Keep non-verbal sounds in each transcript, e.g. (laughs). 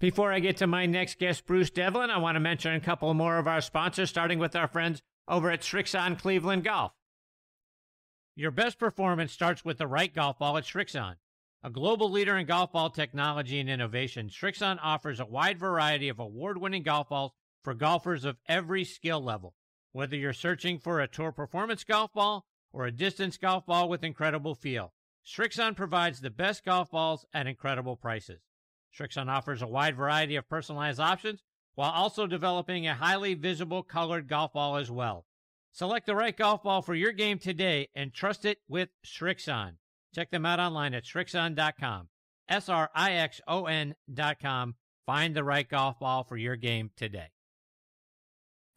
Before I get to my next guest, Bruce Devlin, I want to mention a couple more of our sponsors, starting with our friends over at Srixon Cleveland Golf. Your best performance starts with the right golf ball at Srixon. A global leader in golf ball technology and innovation, Srixon offers a wide variety of award winning golf balls for golfers of every skill level. Whether you're searching for a tour performance golf ball or a distance golf ball with incredible feel, Srixon provides the best golf balls at incredible prices. Srixon offers a wide variety of personalized options while also developing a highly visible colored golf ball as well. Select the right golf ball for your game today and trust it with Srixon. Check them out online at srixon.com. S R I X O N.com. Find the right golf ball for your game today.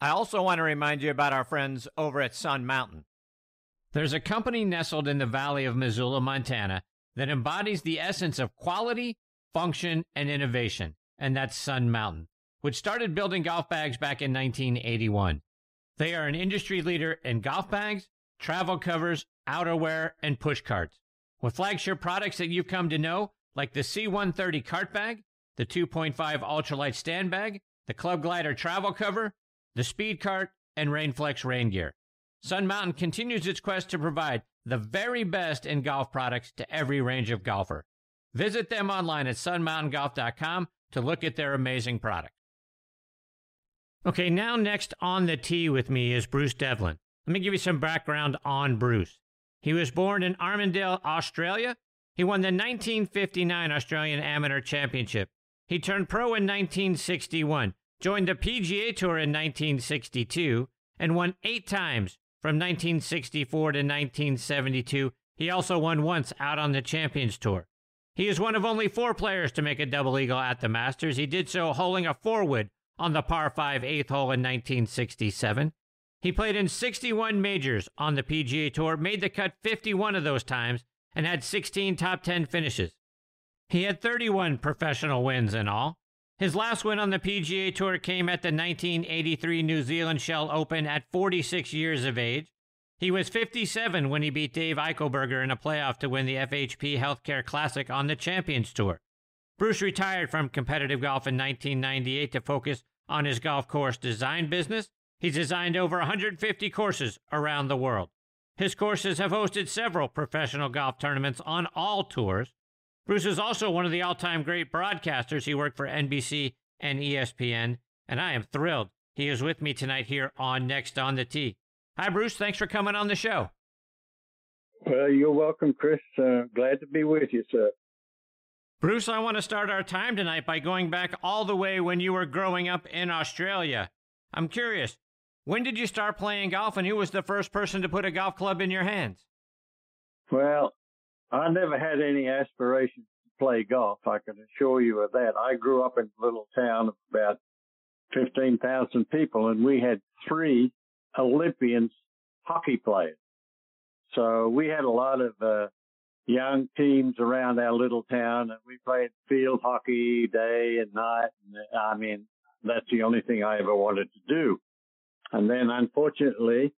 I also want to remind you about our friends over at Sun Mountain. There's a company nestled in the valley of Missoula, Montana that embodies the essence of quality, function, and innovation, and that's Sun Mountain, which started building golf bags back in 1981. They are an industry leader in golf bags, travel covers, outerwear, and push carts. With flagship products that you've come to know, like the C130 cart bag, the 2.5 ultralight stand bag, the Club Glider travel cover, the Speed Cart, and Rainflex rain gear. Sun Mountain continues its quest to provide the very best in golf products to every range of golfer. Visit them online at sunmountaingolf.com to look at their amazing product. Okay, now next on the tee with me is Bruce Devlin. Let me give you some background on Bruce. He was born in Armidale, Australia. He won the 1959 Australian Amateur Championship. He turned pro in 1961, joined the PGA Tour in 1962, and won eight times from 1964 to 1972. He also won once out on the Champions Tour. He is one of only four players to make a double eagle at the Masters. He did so holding a four wood on the par 5 eighth hole in 1967. He played in 61 majors on the PGA Tour, made the cut 51 of those times, and had 16 top 10 finishes. He had 31 professional wins in all. His last win on the PGA Tour came at the 1983 New Zealand Shell Open at 46 years of age. He was 57 when he beat Dave Eichelberger in a playoff to win the FHP Healthcare Classic on the Champions Tour. Bruce retired from competitive golf in 1998 to focus on his golf course design business. He's designed over 150 courses around the world. His courses have hosted several professional golf tournaments on all tours. Bruce is also one of the all time great broadcasters. He worked for NBC and ESPN, and I am thrilled he is with me tonight here on Next on the Tee. Hi, Bruce. Thanks for coming on the show. Well, you're welcome, Chris. Uh, glad to be with you, sir. Bruce, I want to start our time tonight by going back all the way when you were growing up in Australia. I'm curious, when did you start playing golf and who was the first person to put a golf club in your hands? Well, I never had any aspirations to play golf. I can assure you of that. I grew up in a little town of about 15,000 people and we had three Olympians hockey players. So we had a lot of uh, young teams around our little town, and we played field hockey day and night. And, I mean, that's the only thing I ever wanted to do. And then, unfortunately,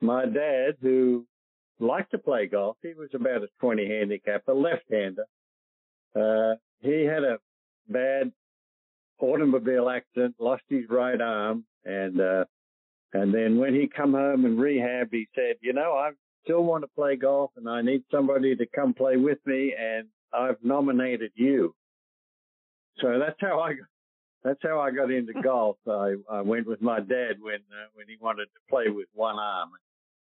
my dad, who liked to play golf, he was about a 20 handicap, a left-hander. Uh, he had a bad automobile accident, lost his right arm, and uh, and then when he come home and rehab, he said, you know, I still want to play golf and I need somebody to come play with me and I've nominated you. So that's how I, that's how I got into (laughs) golf. I, I went with my dad when, uh, when he wanted to play with one arm.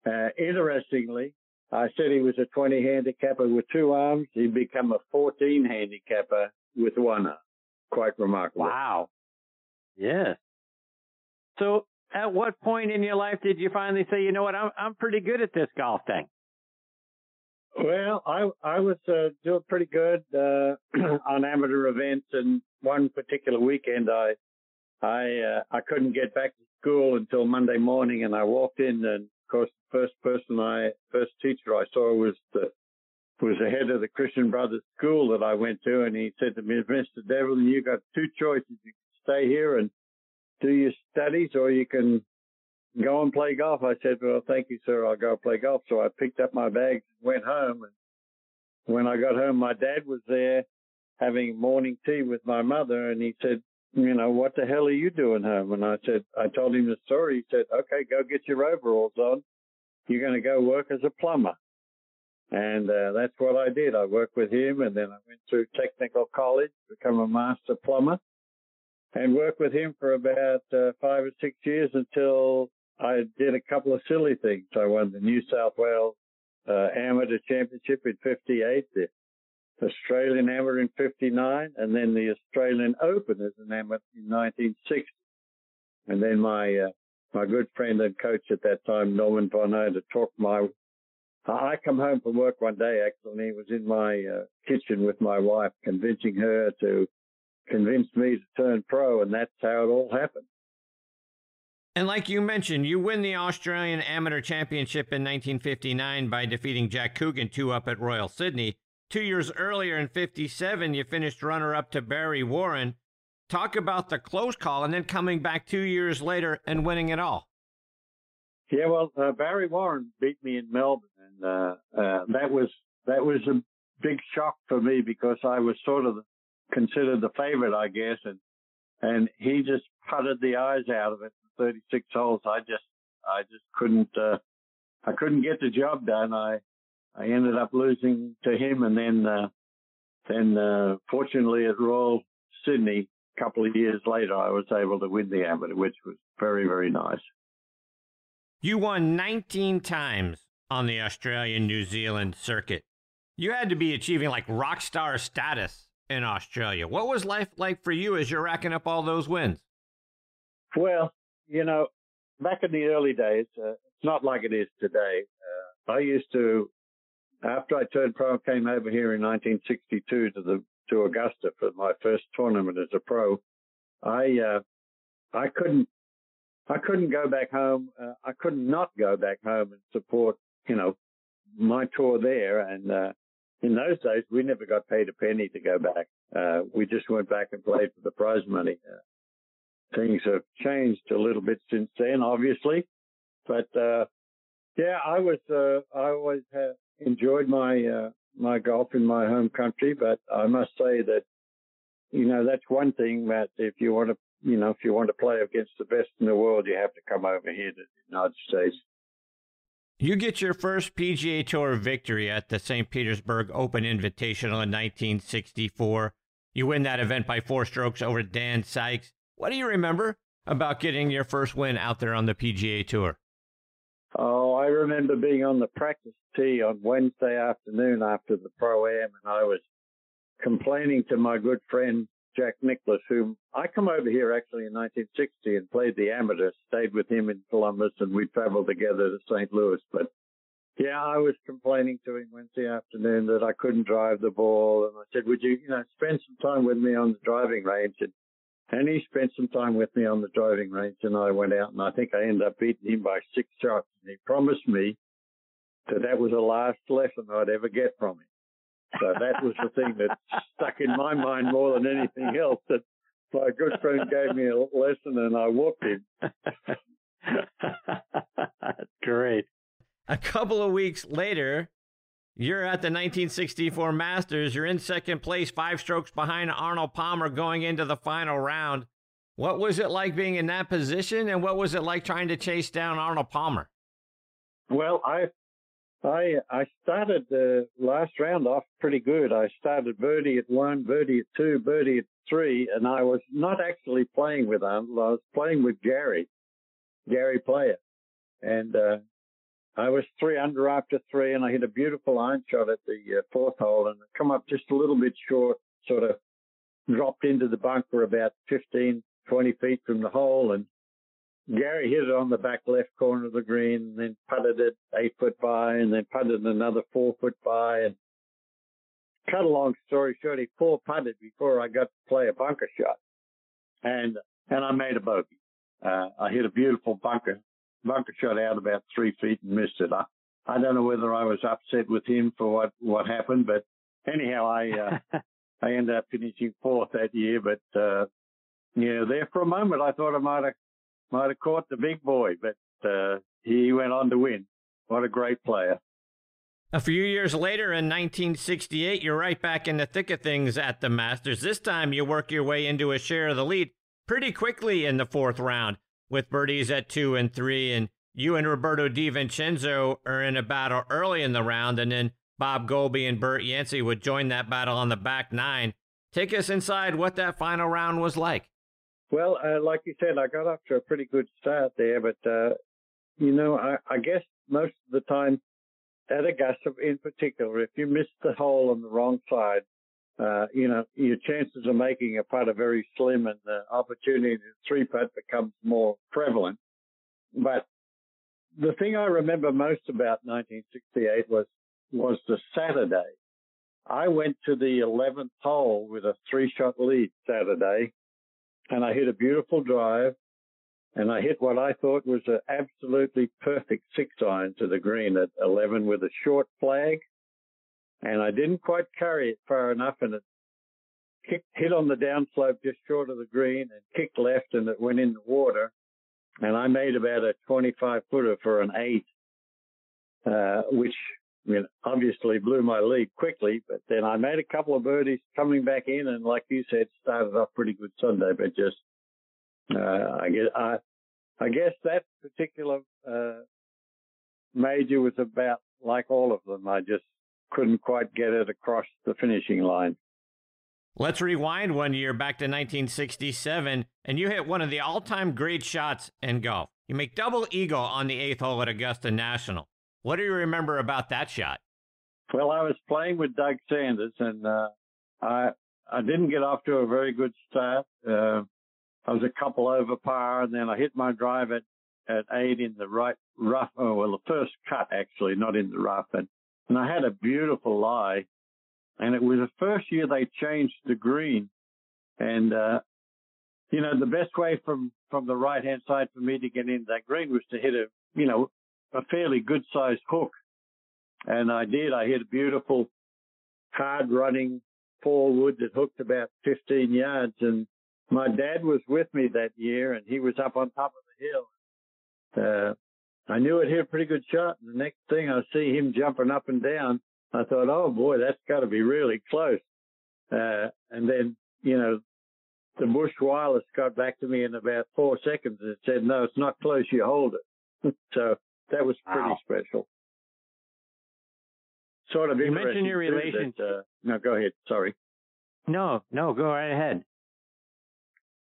Uh, interestingly, I said he was a 20 handicapper with two arms. He'd become a 14 handicapper with one arm. Quite remarkable. Wow. Yes. So at what point in your life did you finally say, you know what, I'm I'm pretty good at this golf thing? Well, I I was uh, doing pretty good uh, (clears throat) on amateur events, and one particular weekend I I uh, I couldn't get back to school until Monday morning, and I walked in, and of course, the first person I first teacher I saw was the was the head of the Christian Brothers school that I went to, and he said to me, Mr. Devlin, you got two choices. You can stay here and do your studies, or you can go and play golf. I said, well, thank you, sir. I'll go play golf. So I picked up my bags and went home. And when I got home, my dad was there having morning tea with my mother, and he said, you know, what the hell are you doing home? And I said, I told him the story. He said, okay, go get your overalls on. You're going to go work as a plumber. And uh, that's what I did. I worked with him, and then I went through technical college, become a master plumber, and worked with him for about uh, five or six years until I did a couple of silly things. I won the New South Wales uh, Amateur Championship in '58, the Australian Amateur in '59, and then the Australian Open as an amateur in 1960. And then my uh, my good friend and coach at that time, Norman Von Nida, to talk my. I come home from work one day actually, and he was in my uh, kitchen with my wife, convincing her to convince me to turn pro, and that's how it all happened. And like you mentioned, you win the Australian Amateur Championship in 1959 by defeating Jack Coogan two up at Royal Sydney. Two years earlier in 57, you finished runner up to Barry Warren. Talk about the close call and then coming back two years later and winning it all. Yeah, well, uh, Barry Warren beat me in Melbourne, and uh, uh, that was that was a big shock for me because I was sort of considered the favorite, I guess, and and he just putted the eyes out of it 36 holes. I just, I just couldn't, uh, I couldn't get the job done. I, I ended up losing to him and then, uh, then, uh, fortunately at Royal Sydney, a couple of years later, I was able to win the amateur, which was very, very nice. You won 19 times on the Australian New Zealand circuit. You had to be achieving like rock star status in Australia. What was life like for you as you're racking up all those wins? Well, you know, back in the early days, uh, it's not like it is today. Uh, I used to, after I turned pro, came over here in 1962 to the to Augusta for my first tournament as a pro. I uh, I couldn't I couldn't go back home. Uh, I could not go back home and support you know my tour there. And uh, in those days, we never got paid a penny to go back. Uh, we just went back and played for the prize money. Uh, things have changed a little bit since then, obviously. But uh, yeah, I was uh, I always have enjoyed my uh, my golf in my home country, but I must say that you know that's one thing that if you want to you know if you want to play against the best in the world, you have to come over here to the United States. You get your first PGA Tour victory at the St. Petersburg Open Invitational in 1964. You win that event by four strokes over Dan Sikes. What do you remember about getting your first win out there on the PGA Tour? Oh, I remember being on the practice tee on Wednesday afternoon after the Pro Am, and I was complaining to my good friend Jack Nicklaus, whom I come over here actually in 1960 and played the amateur, stayed with him in Columbus, and we traveled together to St. Louis. But yeah, I was complaining to him Wednesday afternoon that I couldn't drive the ball, and I said, "Would you, you know, spend some time with me on the driving range?" And and he spent some time with me on the driving range and I went out and I think I ended up beating him by six shots. And he promised me that that was the last lesson I'd ever get from him. So that was the thing that stuck in my mind more than anything else that my good friend gave me a lesson and I whooped him. (laughs) Great. A couple of weeks later, you're at the 1964 Masters. You're in second place, five strokes behind Arnold Palmer going into the final round. What was it like being in that position, and what was it like trying to chase down Arnold Palmer? Well, I I I started the last round off pretty good. I started birdie at one, birdie at two, birdie at three, and I was not actually playing with Arnold. I was playing with Gary, Gary Player, and uh, I was three under after three, and I hit a beautiful iron shot at the uh, fourth hole, and come up just a little bit short, sort of dropped into the bunker about 15, 20 feet from the hole, and Gary hit it on the back left corner of the green, and then putted it eight foot by, and then putted another four foot by, and cut a long story short, he four putted before I got to play a bunker shot, and and I made a bogey. Uh, I hit a beautiful bunker bunker shot out about three feet and missed it. I, I don't know whether I was upset with him for what what happened, but anyhow, I uh, (laughs) I ended up finishing fourth that year. But uh, yeah, there for a moment, I thought I might have might have caught the big boy, but uh, he went on to win. What a great player! A few years later, in 1968, you're right back in the thick of things at the Masters. This time, you work your way into a share of the lead pretty quickly in the fourth round with birdies at two and three. And you and Roberto De Vincenzo are in a battle early in the round, and then Bob Goalby and Bert Yancey would join that battle on the back nine. Take us inside what that final round was like. Well, uh, like you said, I got off to a pretty good start there, but uh, you know, I, I guess most of the time at Augusta, in particular, if you miss the hole on the wrong side, uh, you know, your chances of making a putt are very slim and the opportunity to three putt becomes more prevalent. But the thing I remember most about 1968 was, was the Saturday. I went to the 11th hole with a three shot lead Saturday and I hit a beautiful drive and I hit what I thought was an absolutely perfect six iron to the green at 11 with a short flag and I didn't quite carry it far enough, and it kicked, hit on the downslope just short of the green and kicked left, and it went in the water. And I made about a 25 footer for an eight, uh, which I mean, obviously blew my lead quickly. But then I made a couple of birdies coming back in, and like you said, started off pretty good Sunday. But just, uh, I guess I, I guess that particular uh, major was about like all of them. I just couldn't quite get it across the finishing line. Let's rewind one year back to 1967, and you hit one of the all time great shots in golf. You make double eagle on the eighth hole at Augusta National. What do you remember about that shot? Well, I was playing with Doug Sanders, and uh, I I didn't get off to a very good start. Uh, I was a couple over par, and then I hit my drive at, at eight in the right rough. Oh, well, the first cut actually, not in the rough, and and I had a beautiful lie. And it was the first year they changed the green. And, uh, you know, the best way from, from the right hand side for me to get into that green was to hit a, you know, a fairly good sized hook. And I did. I hit a beautiful hard running four wood that hooked about 15 yards. And my dad was with me that year and he was up on top of the hill. Uh, I knew it hit a pretty good shot. And the next thing I see him jumping up and down, I thought, oh boy, that's got to be really close. Uh, and then, you know, the Bush Wireless got back to me in about four seconds and said, no, it's not close. You hold it. (laughs) so that was pretty wow. special. Sort of you mentioned your relationship. That, uh, no, go ahead. Sorry. No, no, go right ahead.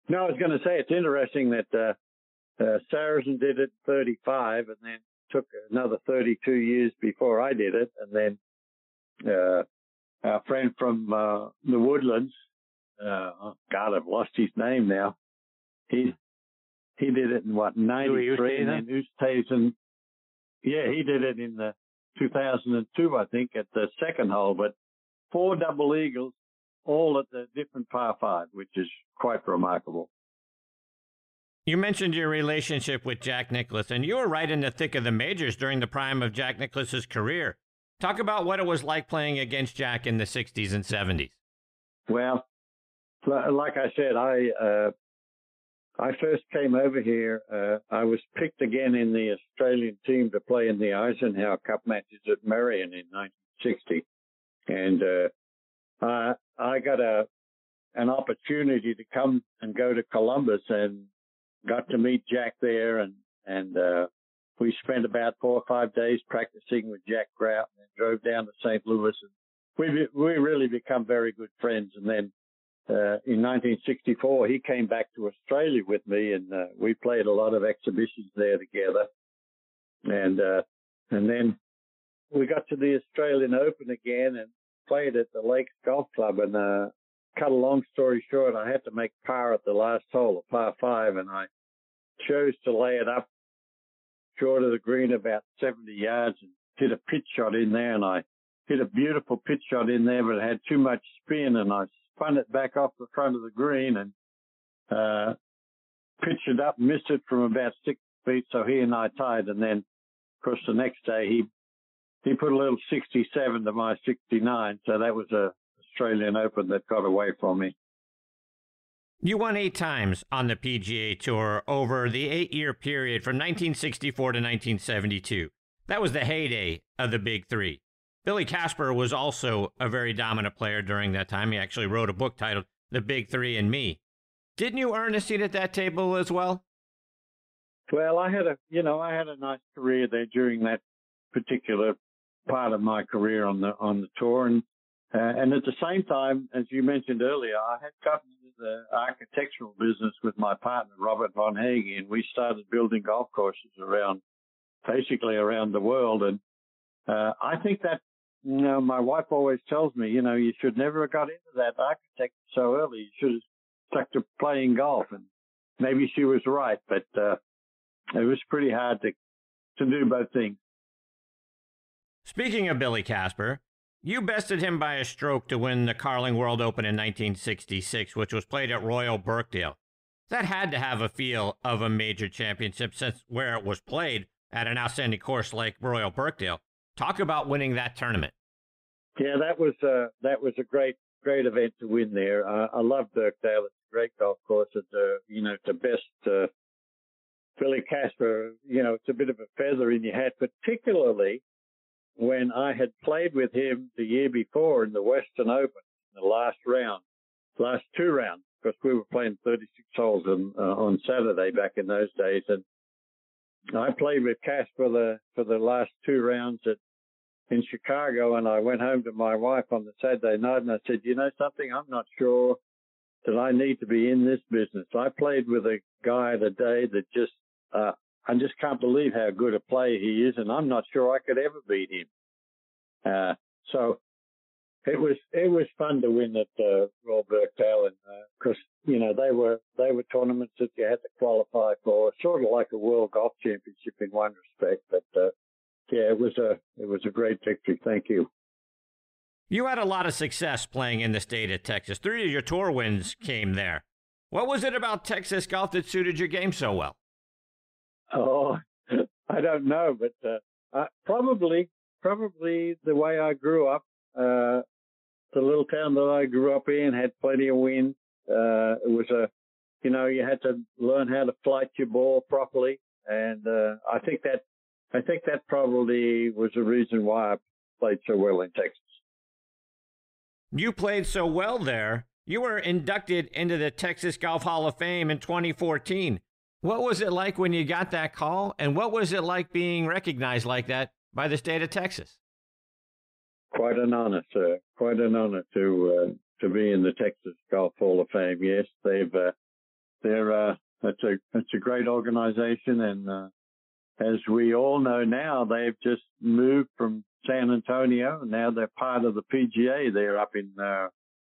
No, I was going to say it's interesting that uh, uh, Sarazen did it 35 and then took another 32 years before I did it. And then, uh, our friend from, uh, the Woodlands, uh, oh God, I've lost his name now. He, he did it in what, 93 and then Oosthuizen. Yeah, he did it in the 2002, I think, at the second hole, but four double eagles, all at the different par five, which is quite remarkable. You mentioned your relationship with Jack Nicklaus, and you were right in the thick of the majors during the prime of Jack Nicklaus's career. Talk about what it was like playing against Jack in the 60s and 70s. Well, like I said, I uh, I first came over here. Uh, I was picked again in the Australian team to play in the Eisenhower Cup matches at Merion in 1960, and uh, I I got a an opportunity to come and go to Columbus and got to meet Jack there and, and, uh, we spent about four or five days practicing with Jack Grout and drove down to St. Louis and we, we really become very good friends. And then, uh, in 1964, he came back to Australia with me and, uh, we played a lot of exhibitions there together. And, uh, and then we got to the Australian Open again and played at the Lakes Golf Club and, uh, cut a long story short, I had to make par at the last hole, a par five, and I chose to lay it up short of the green about 70 yards and hit a pitch shot in there. And I hit a beautiful pitch shot in there, but it had too much spin and I spun it back off the front of the green and, uh, pitched it up, missed it from about six feet. So he and I tied. And then, of course, the next day he, he put a little 67 to my 69. So that was a Australian Open that got away from me. You won eight times on the PGA Tour over the eight year period from 1964 to 1972. That was the heyday of the Big Three. Billy Casper was also a very dominant player during that time. He actually wrote a book titled The Big Three and Me. Didn't you earn a seat at that table as well? Well, I had a, you know, I had a nice career there during that particular part of my career on the on the tour, and uh, and at the same time, as you mentioned earlier, I had gotten into the architectural business with my partner, Robert von Hagge, and we started building golf courses around, basically around the world. And, uh, I think that, you know, my wife always tells me, you know, you should never have got into that architecture so early. You should have stuck to playing golf. And maybe she was right, but, uh, it was pretty hard to, to do both things. Speaking of Billy Casper, you bested him by a stroke to win the Carling World Open in 1966, which was played at Royal Birkdale. That had to have a feel of a major championship since where it was played at an outstanding course like Royal Birkdale. Talk about winning that tournament. Yeah, that was uh, that was a great great event to win there. Uh, I love Birkdale. It's a great golf course. It's a you know it's the best. Uh, Billy Casper, you know, it's a bit of a feather in your hat, particularly when I had played with him the year before in the Western Open, the last round, last two rounds, because we were playing 36 holes on, uh, on Saturday back in those days. And I played with Casper the, for the last two rounds at, in Chicago. And I went home to my wife on the Saturday night and I said, you know something? I'm not sure that I need to be in this business. I played with a guy today that just, uh, I just can't believe how good a player he is, and I'm not sure I could ever beat him. Uh, so it was it was fun to win at uh, Royal Birkdale, and uh, you know they were they were tournaments that you had to qualify for, sort of like a World Golf Championship in one respect. But uh, yeah, it was a it was a great victory. Thank you. You had a lot of success playing in the state of Texas. Three of your tour wins came there. What was it about Texas golf that suited your game so well? Oh, (laughs) I don't know, but uh, uh, probably, probably the way I grew up, uh, the little town that I grew up in had plenty of wind. Uh, it was a, you know, you had to learn how to flight your ball properly, and uh, I think that, I think that probably was the reason why I played so well in Texas. You played so well there. You were inducted into the Texas Golf Hall of Fame in 2014. What was it like when you got that call? And what was it like being recognized like that by the state of Texas? Quite an honor, sir. Quite an honor to uh, to be in the Texas Golf Hall of Fame. Yes, they've uh, they're uh, that's a that's a great organization, and uh, as we all know now, they've just moved from San Antonio. Now they're part of the PGA. They're up in uh,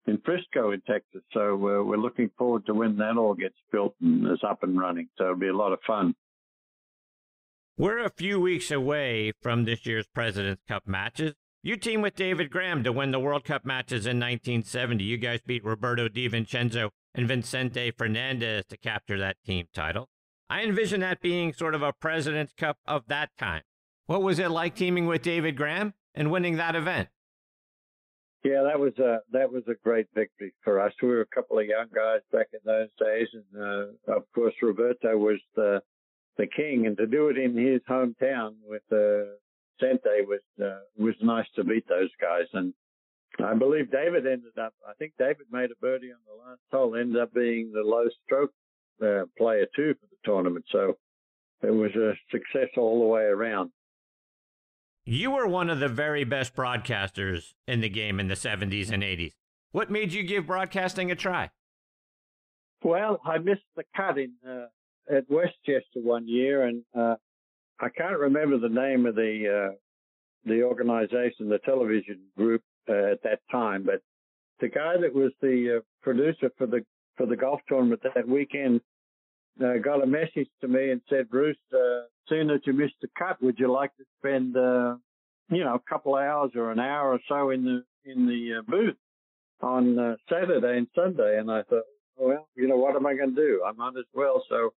in Frisco in Texas. So uh, we're looking forward to when that all gets built and is up and running. So it'll be a lot of fun. We're a few weeks away from this year's President's Cup matches. You team with David Graham to win the World Cup matches in 1970. You guys beat Roberto De Vincenzo and Vicente Fernandez to capture that team title. I envision that being sort of a President's Cup of that time. What was it like teaming with David Graham and winning that event? Yeah, that was a that was a great victory for us. We were a couple of young guys back in those days, and uh, of course Roberto was the the king, and to do it in his hometown with uh, Sente was uh, was nice to beat those guys. And I believe David ended up. I think David made a birdie on the last hole, ended up being the low stroke uh, player too for the tournament. So it was a success all the way around. You were one of the very best broadcasters in the game in the 70s and 80s. What made you give broadcasting a try? Well, I missed the cut in uh, at Westchester one year, and uh, I can't remember the name of the uh, the organization, the television group uh, at that time, but the guy that was the uh, producer for the for the golf tournament that weekend uh, got a message to me and said, Bruce, uh, seeing that you missed the cut, would you like to spend, uh, you know, a couple hours or an hour or so in the in the uh, booth on uh, Saturday and Sunday? And I thought, well, you know, what am I going to do? I might as well. So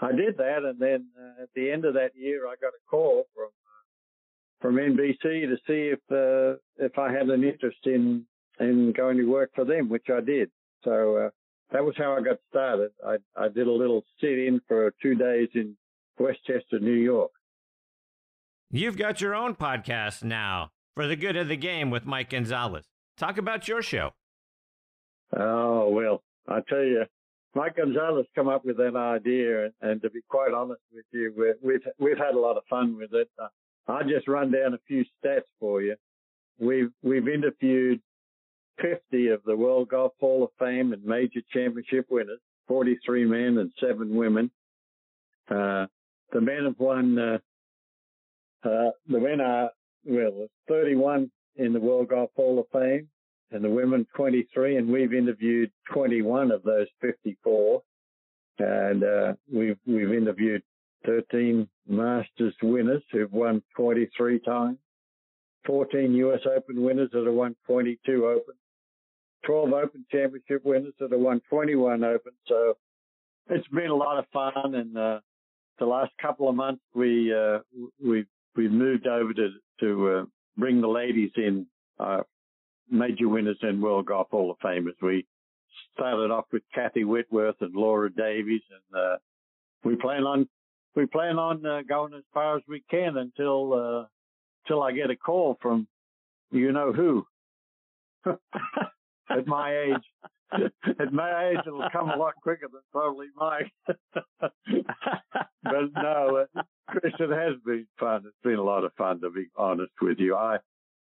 I did that, and then uh, at the end of that year, I got a call from uh, from NBC to see if uh, if I had an interest in in going to work for them, which I did. So uh, that was how I got started. I, I did a little sit in for two days in Westchester, New York. You've got your own podcast now for the good of the game with Mike Gonzalez. Talk about your show. Oh, well, I tell you, Mike Gonzalez come up with that idea, and, and to be quite honest with you, we've we've had a lot of fun with it. Uh, I'll just run down a few stats for you. We've we've interviewed 50 of the World Golf Hall of Fame and major championship winners, 43 men and seven women. Uh, the men have won, uh, uh, the men are, well, 31 in the World Golf Hall of Fame and the women 23 and we've interviewed 21 of those 54 and, uh, we've, we've interviewed 13 Masters winners who've won 23 times. 14 US Open winners that have won 22 Open, 12 Open Championship winners that have won 21 Open. So it's been a lot of fun. And uh, the last couple of months, we uh, we we moved over to to uh, bring the ladies in, uh, major winners and World Golf Hall of Famers. We started off with Kathy Whitworth and Laura Davies, and uh, we plan on we plan on uh, going as far as we can until until I get a call from you know who. (laughs) at my age. At my age, it'll come a lot quicker than probably Mike. but no, Chris, it has been fun. It's been a lot of fun to be honest with you. I,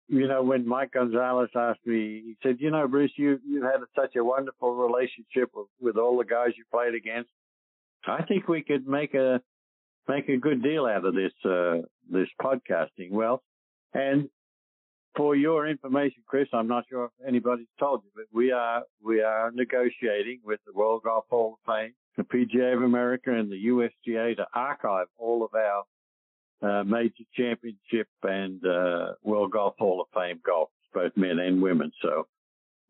you know, when Mike Gonzalez asked me, he said, you know, Bruce, you, you've had such a wonderful relationship with, with all the guys you played against. I think we could make a, make a good deal out of this, uh, this podcasting. Well, and for your information, Chris, I'm not sure if anybody's told you, but we are we are negotiating with the World Golf Hall of Fame, the PGA of America, and the USGA to archive all of our uh, major championship and uh, World Golf Hall of Fame golf, both men and women. So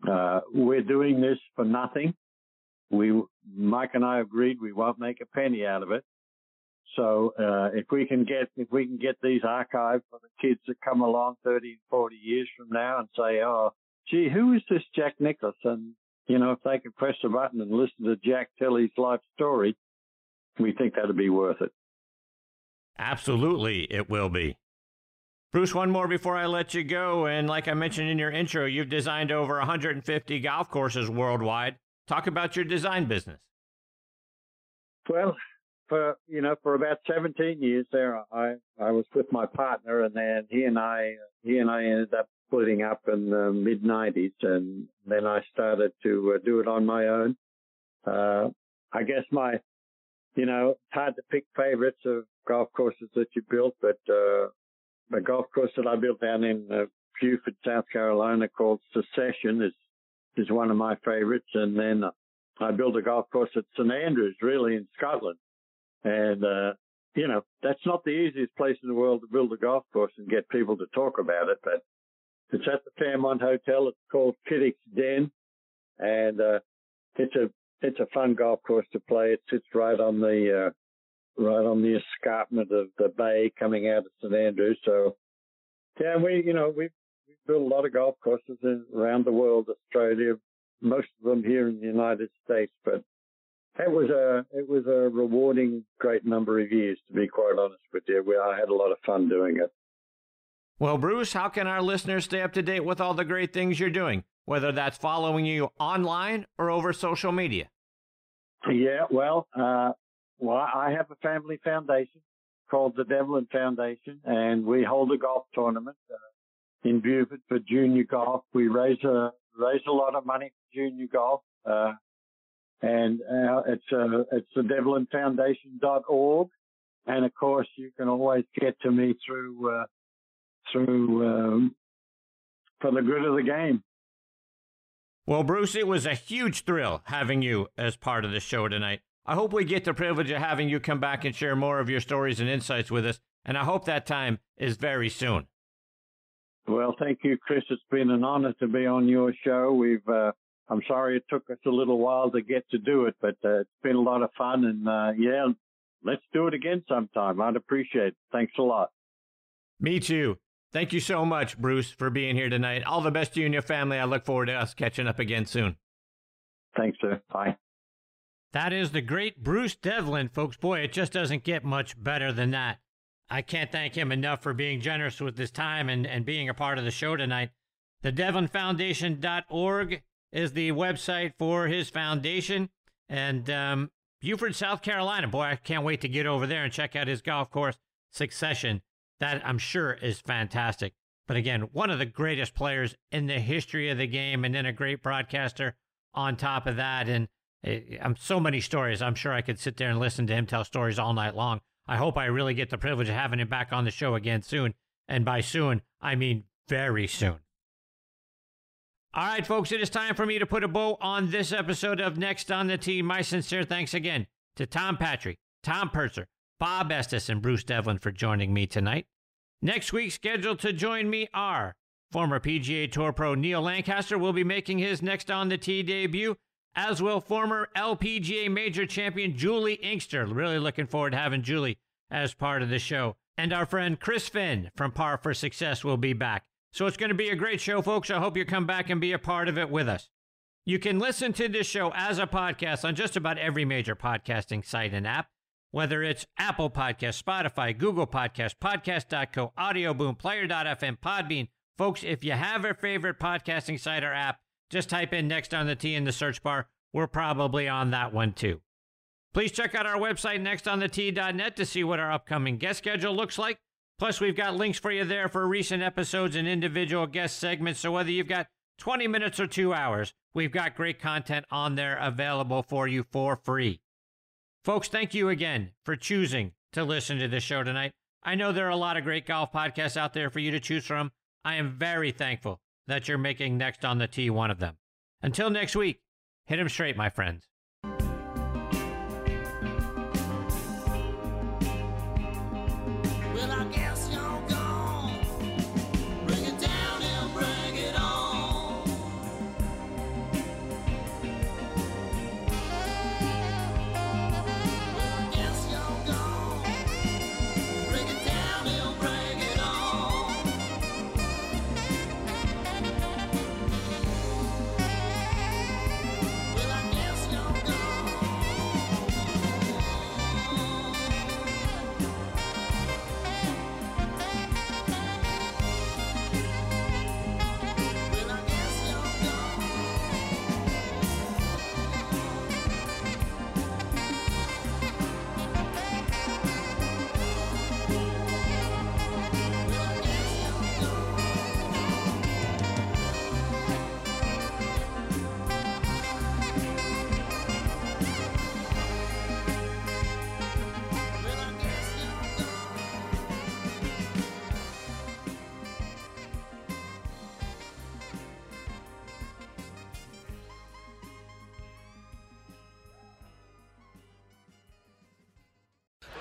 uh, we're doing this for nothing. We Mike and I agreed we won't make a penny out of it. So uh, if we can get if we can get these archived for the kids that come along 30 and 40 years from now and say, oh, gee, who is this Jack Nicklaus? And you know, if they can press a button and listen to Jack tell his life story, we think that'd be worth it. Absolutely, it will be. Bruce, one more before I let you go. And like I mentioned in your intro, you've designed over 150 golf courses worldwide. Talk about your design business. Well, for you know for about 17 years there i i was with my partner and then he and i he and i ended up splitting up in the mid 90s and then i started to uh, do it on my own. Uh i guess my you know it's hard to pick favorites of golf courses that you built but uh the golf course that i built down in uh, Beaufort, South Carolina called Secession is is one of my favorites. And then I built a golf course at St Andrews, really in Scotland, and, uh, you know, that's not the easiest place in the world to build a golf course and get people to talk about it, but it's at the Fairmont Hotel. It's called Kiddick's Den and, uh, it's a, it's a fun golf course to play. It sits right on the, uh, right on the escarpment of the bay coming out of St Andrews. So yeah, we, you know, we, we built a lot of golf courses around the world, Australia, most of them here in the United States, but it was a it was a rewarding, great number of years. To be quite honest with you, I had a lot of fun doing it. Well, Bruce, how can our listeners stay up to date with all the great things you're doing, whether that's following you online or over social media? Yeah, well, uh, well, I have a family foundation called the Devlin Foundation, and we hold a golf tournament uh, in Beaufort for junior golf. We raise a raise a lot of money for junior golf. Uh, and uh, it's uh, it's the DevlinFoundation.org, and of course you can always get to me through uh, through um, for the good of the game. Well, Bruce, it was a huge thrill having you as part of the show tonight. I hope we get the privilege of having you come back and share more of your stories and insights with us, and I hope that time is very soon. Well, thank you, Chris. It's been an honor to be on your show. We've, uh, I'm sorry it took us a little while to get to do it, but uh, it's been a lot of fun. And uh, yeah, let's do it again sometime. I'd appreciate it. Thanks a lot. Me too. Thank you so much, Bruce, for being here tonight. All the best to you and your family. I look forward to us catching up again soon. Thanks, sir. Bye. That is the great Bruce Devlin, folks. Boy, it just doesn't get much better than that. I can't thank him enough for being generous with his time and, and being a part of the show tonight. The DevlinFoundation.org is the website for his foundation. And um, Beaufort, South Carolina. Boy, I can't wait to get over there and check out his golf course, Secession. That I'm sure is fantastic. But again, one of the greatest players in the history of the game, and then a great broadcaster on top of that. And I'm eh, so many stories. I'm sure I could sit there and listen to him tell stories all night long. I hope I really get the privilege of having him back on the show again soon. And by soon, I mean very soon. All right, folks, it is time for me to put a bow on this episode of Next on the Tee. My sincere thanks again to Tom Patrick, Tom Purser, Bob Estes, and Bruce Devlin for joining me tonight. Next week, scheduled to join me are former PGA Tour pro Neil Lancaster will be making his Next on the Tee debut, as will former LPGA Major Champion Julie Inkster. Really looking forward to having Julie as part of the show. And our friend Chris Finn from Par for Success will be back. So it's going to be a great show, folks. I hope you come back and be a part of it with us. You can listen to this show as a podcast on just about every major podcasting site and app, whether it's Apple Podcast, Spotify, Google Podcast, Podcast.co, Audio Boom, Player.fm, Podbean. Folks, if you have a favorite podcasting site or app, just type in Next on the Tee in the search bar. We're probably on that one too. Please check out our website, nextonthetee.net, to see what our upcoming guest schedule looks like. Plus, we've got links for you there for recent episodes and individual guest segments. So, whether you've got 20 minutes or two hours, we've got great content on there available for you for free. Folks, thank you again for choosing to listen to this show tonight. I know there are a lot of great golf podcasts out there for you to choose from. I am very thankful that you're making Next on the Tee one of them. Until next week, hit 'em straight, my friends.